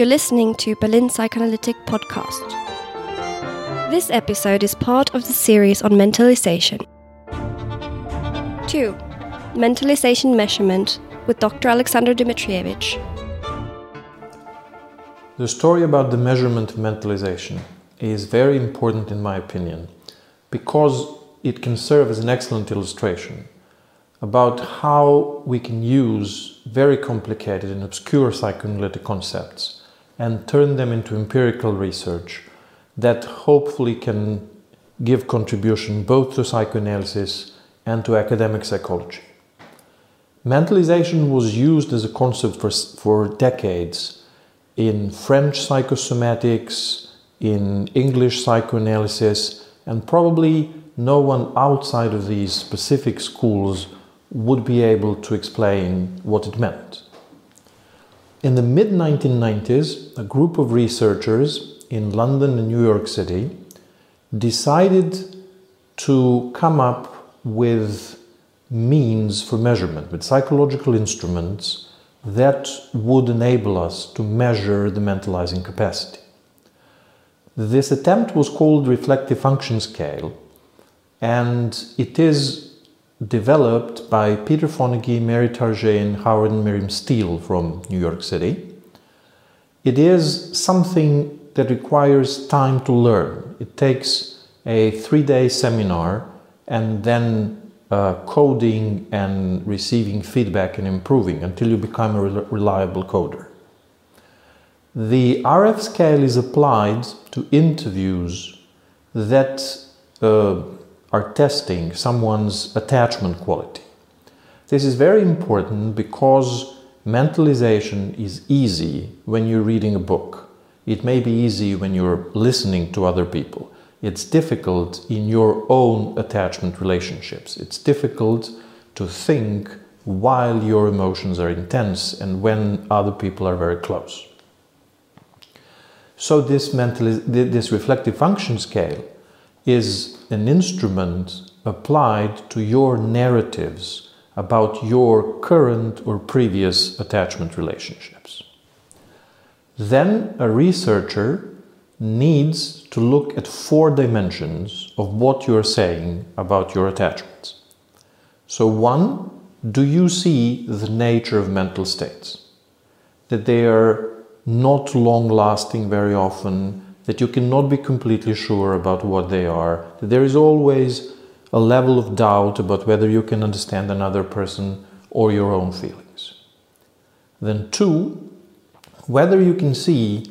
You're listening to Berlin Psychoanalytic Podcast. This episode is part of the series on mentalization. 2. Mentalization Measurement with Dr. Aleksandar Dimitrijevic. The story about the measurement of mentalization is very important in my opinion because it can serve as an excellent illustration about how we can use very complicated and obscure psychoanalytic concepts and turn them into empirical research that hopefully can give contribution both to psychoanalysis and to academic psychology. Mentalization was used as a concept for, for decades in French psychosomatics, in English psychoanalysis, and probably no one outside of these specific schools would be able to explain what it meant. In the mid 1990s, a group of researchers in London and New York City decided to come up with means for measurement, with psychological instruments that would enable us to measure the mentalizing capacity. This attempt was called reflective function scale, and it is developed by Peter Fonagy, Mary Target, and Howard and Miriam Steele from New York City. It is something that requires time to learn. It takes a three day seminar and then uh, coding and receiving feedback and improving until you become a reliable coder. The RF scale is applied to interviews that uh, are testing someone's attachment quality. This is very important because mentalization is easy when you're reading a book. It may be easy when you're listening to other people. It's difficult in your own attachment relationships. It's difficult to think while your emotions are intense and when other people are very close. So this, this reflective function scale is an instrument applied to your narratives about your current or previous attachment relationships. Then a researcher needs to look at four dimensions of what you're saying about your attachments. So, one, do you see the nature of mental states? That they are not long lasting very often, that you cannot be completely sure about what they are, that there is always a level of doubt about whether you can understand another person or your own feelings. Then, two, whether you can see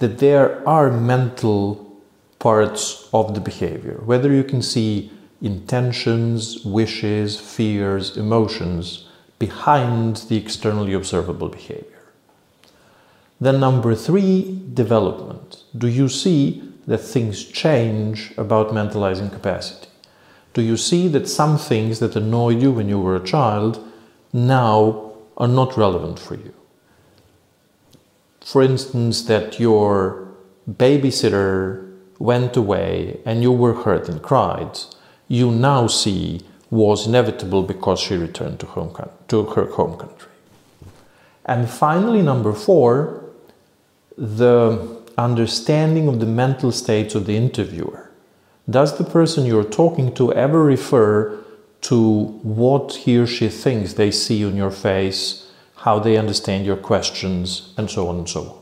that there are mental parts of the behavior, whether you can see intentions, wishes, fears, emotions behind the externally observable behavior. Then, number three, development. Do you see that things change about mentalizing capacity? Do you see that some things that annoyed you when you were a child now are not relevant for you? For instance, that your babysitter went away and you were hurt and cried, you now see was inevitable because she returned to, home, to her home country. And finally, number four, the understanding of the mental states of the interviewer. Does the person you're talking to ever refer to what he or she thinks they see on your face, how they understand your questions, and so on and so on?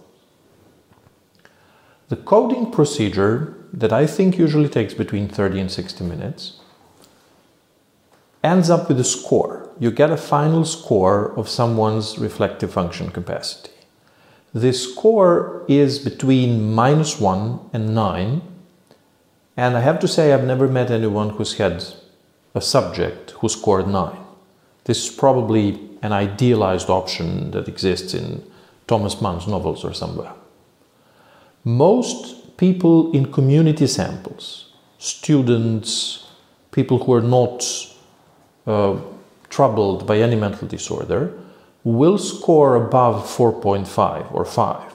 The coding procedure that I think usually takes between 30 and 60 minutes ends up with a score. You get a final score of someone's reflective function capacity. The score is between minus 1 and 9. And I have to say, I've never met anyone who's had a subject who scored 9. This is probably an idealized option that exists in Thomas Mann's novels or somewhere. Most people in community samples, students, people who are not uh, troubled by any mental disorder, will score above 4.5 or 5.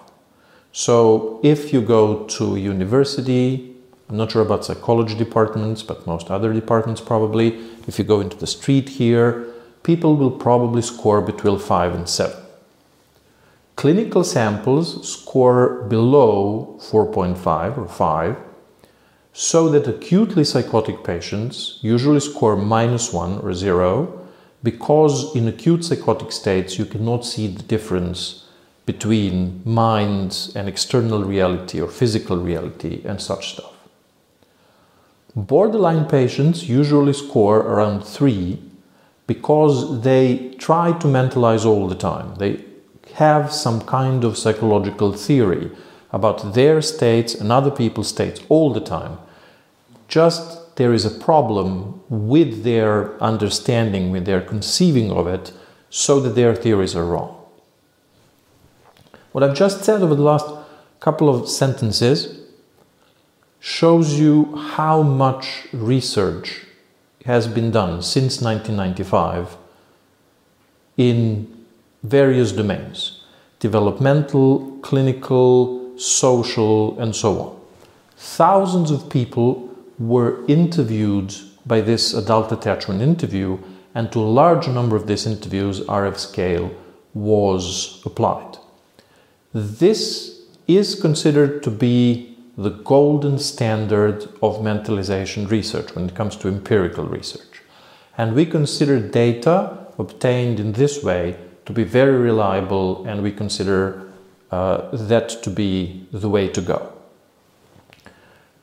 So if you go to university, I'm not sure about psychology departments, but most other departments probably, if you go into the street here, people will probably score between 5 and 7. Clinical samples score below 4.5 or 5, so that acutely psychotic patients usually score minus 1 or 0 because in acute psychotic states you cannot see the difference between mind and external reality or physical reality and such stuff. Borderline patients usually score around 3 because they try to mentalize all the time. They have some kind of psychological theory about their states and other people's states all the time. Just there is a problem with their understanding, with their conceiving of it, so that their theories are wrong. What I've just said over the last couple of sentences shows you how much research has been done since 1995 in various domains developmental, clinical, social, and so on. Thousands of people were interviewed by this adult attachment interview, and to a large number of these interviews, RF scale was applied. This is considered to be the golden standard of mentalization research when it comes to empirical research. And we consider data obtained in this way to be very reliable, and we consider uh, that to be the way to go.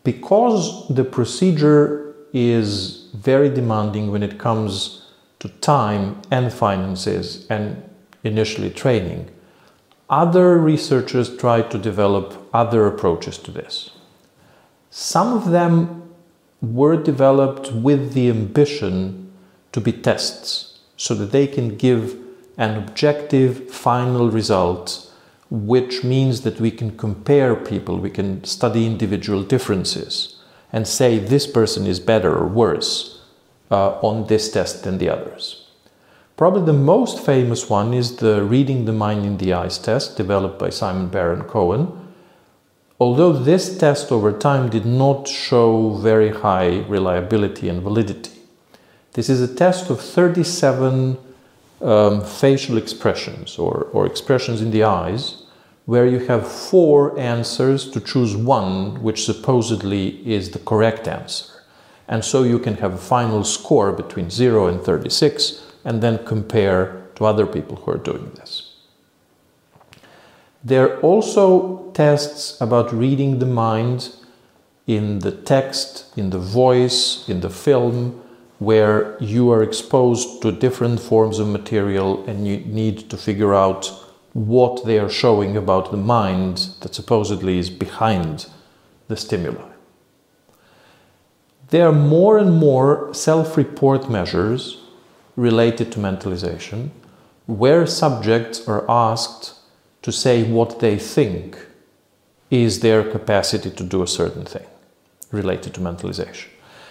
Because the procedure is very demanding when it comes to time and finances and initially training, other researchers try to develop other approaches to this. Some of them were developed with the ambition to be tests so that they can give an objective final result, which means that we can compare people, we can study individual differences and say this person is better or worse uh, on this test than the others. Probably the most famous one is the Reading the Mind in the Eyes test developed by Simon Baron Cohen. Although this test over time did not show very high reliability and validity, this is a test of 37 um, facial expressions or, or expressions in the eyes where you have four answers to choose one which supposedly is the correct answer. And so you can have a final score between 0 and 36 and then compare to other people who are doing this. There are also tests about reading the mind in the text, in the voice, in the film, where you are exposed to different forms of material and you need to figure out what they are showing about the mind that supposedly is behind the stimuli. There are more and more self report measures related to mentalization, where subjects are asked to say what they think is their capacity to do a certain thing related to mentalization.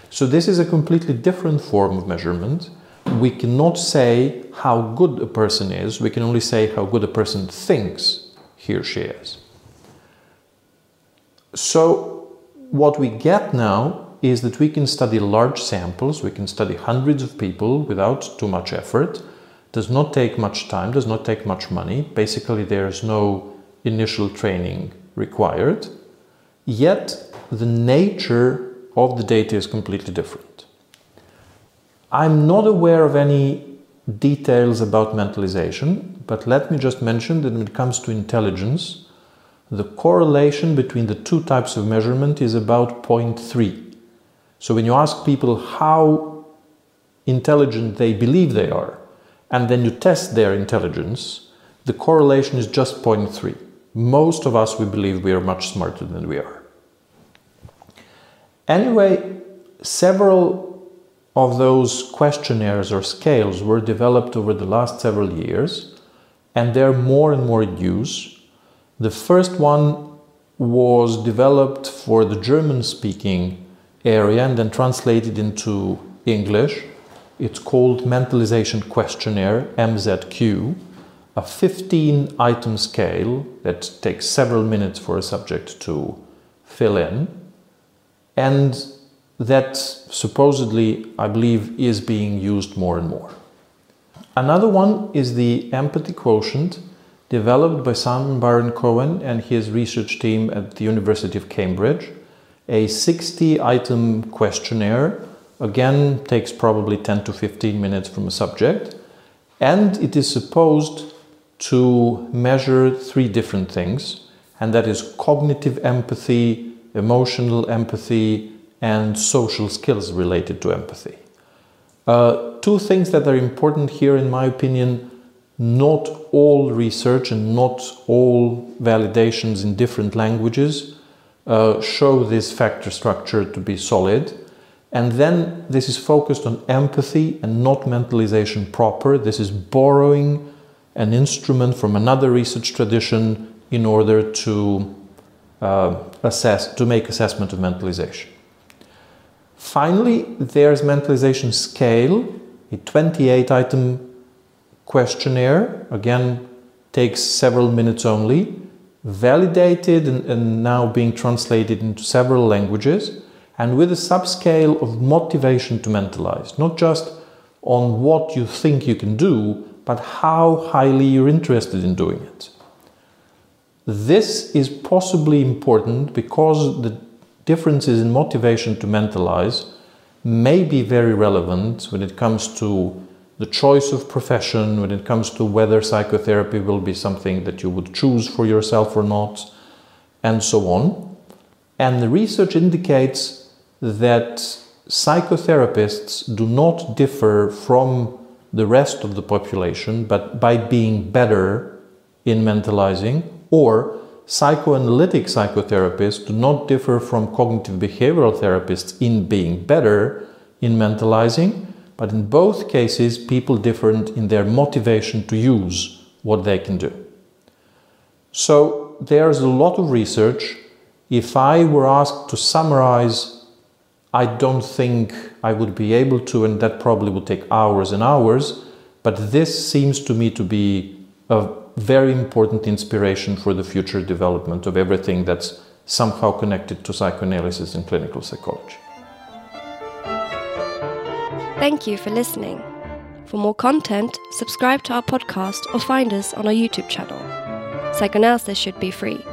So, this is a completely different form of measurement. We cannot say how good a person is, we can only say how good a person thinks he or she is. So, what we get now is that we can study large samples, we can study hundreds of people without too much effort. Does not take much time, does not take much money. Basically, there's no initial training required. Yet, the nature of the data is completely different. I'm not aware of any details about mentalization, but let me just mention that when it comes to intelligence, the correlation between the two types of measurement is about 0.3. So when you ask people how intelligent they believe they are, and then you test their intelligence, the correlation is just 0.3. Most of us, we believe we are much smarter than we are. Anyway, several of those questionnaires or scales were developed over the last several years, and they're more and more in use. The first one was developed for the German speaking area and then translated into English. It's called Mentalization Questionnaire, MZQ, a 15 item scale that takes several minutes for a subject to fill in, and that supposedly, I believe, is being used more and more. Another one is the empathy quotient developed by Simon Baron Cohen and his research team at the University of Cambridge. A 60 item questionnaire, again, takes probably 10 to 15 minutes from a subject, and it is supposed to measure three different things, and that is cognitive empathy, emotional empathy, and social skills related to empathy. Uh, two things that are important here, in my opinion not all research and not all validations in different languages uh, show this factor structure to be solid. And then this is focused on empathy and not mentalization proper. This is borrowing an instrument from another research tradition in order to uh, assess, to make assessment of mentalization. Finally, there's mentalization scale, a 28 item questionnaire, again, takes several minutes only, validated and, and, now being translated into several languages, and with a subscale of motivation to mentalize, not just on what you think you can do, but how highly you're interested in doing it. This is possibly important because the differences in motivation to mentalize may be very relevant when it comes to the choice of profession when it comes to whether psychotherapy will be something that you would choose for yourself or not, and so on. And the research indicates that psychotherapists do not differ from the rest of the population, but by being better in mentalizing, or psychoanalytic psychotherapists do not differ from cognitive behavioral therapists in being better in mentalizing, but in both cases, people different in their motivation to use what they can do. So there's a lot of research. If I were asked to summarize, I don't think I would be able to, and that probably would take hours and hours. But this seems to me to be a very important inspiration for the future development of everything that's somehow connected to psychoanalysis and clinical psychology. Thank you for listening. For more content, subscribe to our podcast or find us on our YouTube channel. Psychoanalysis should be free.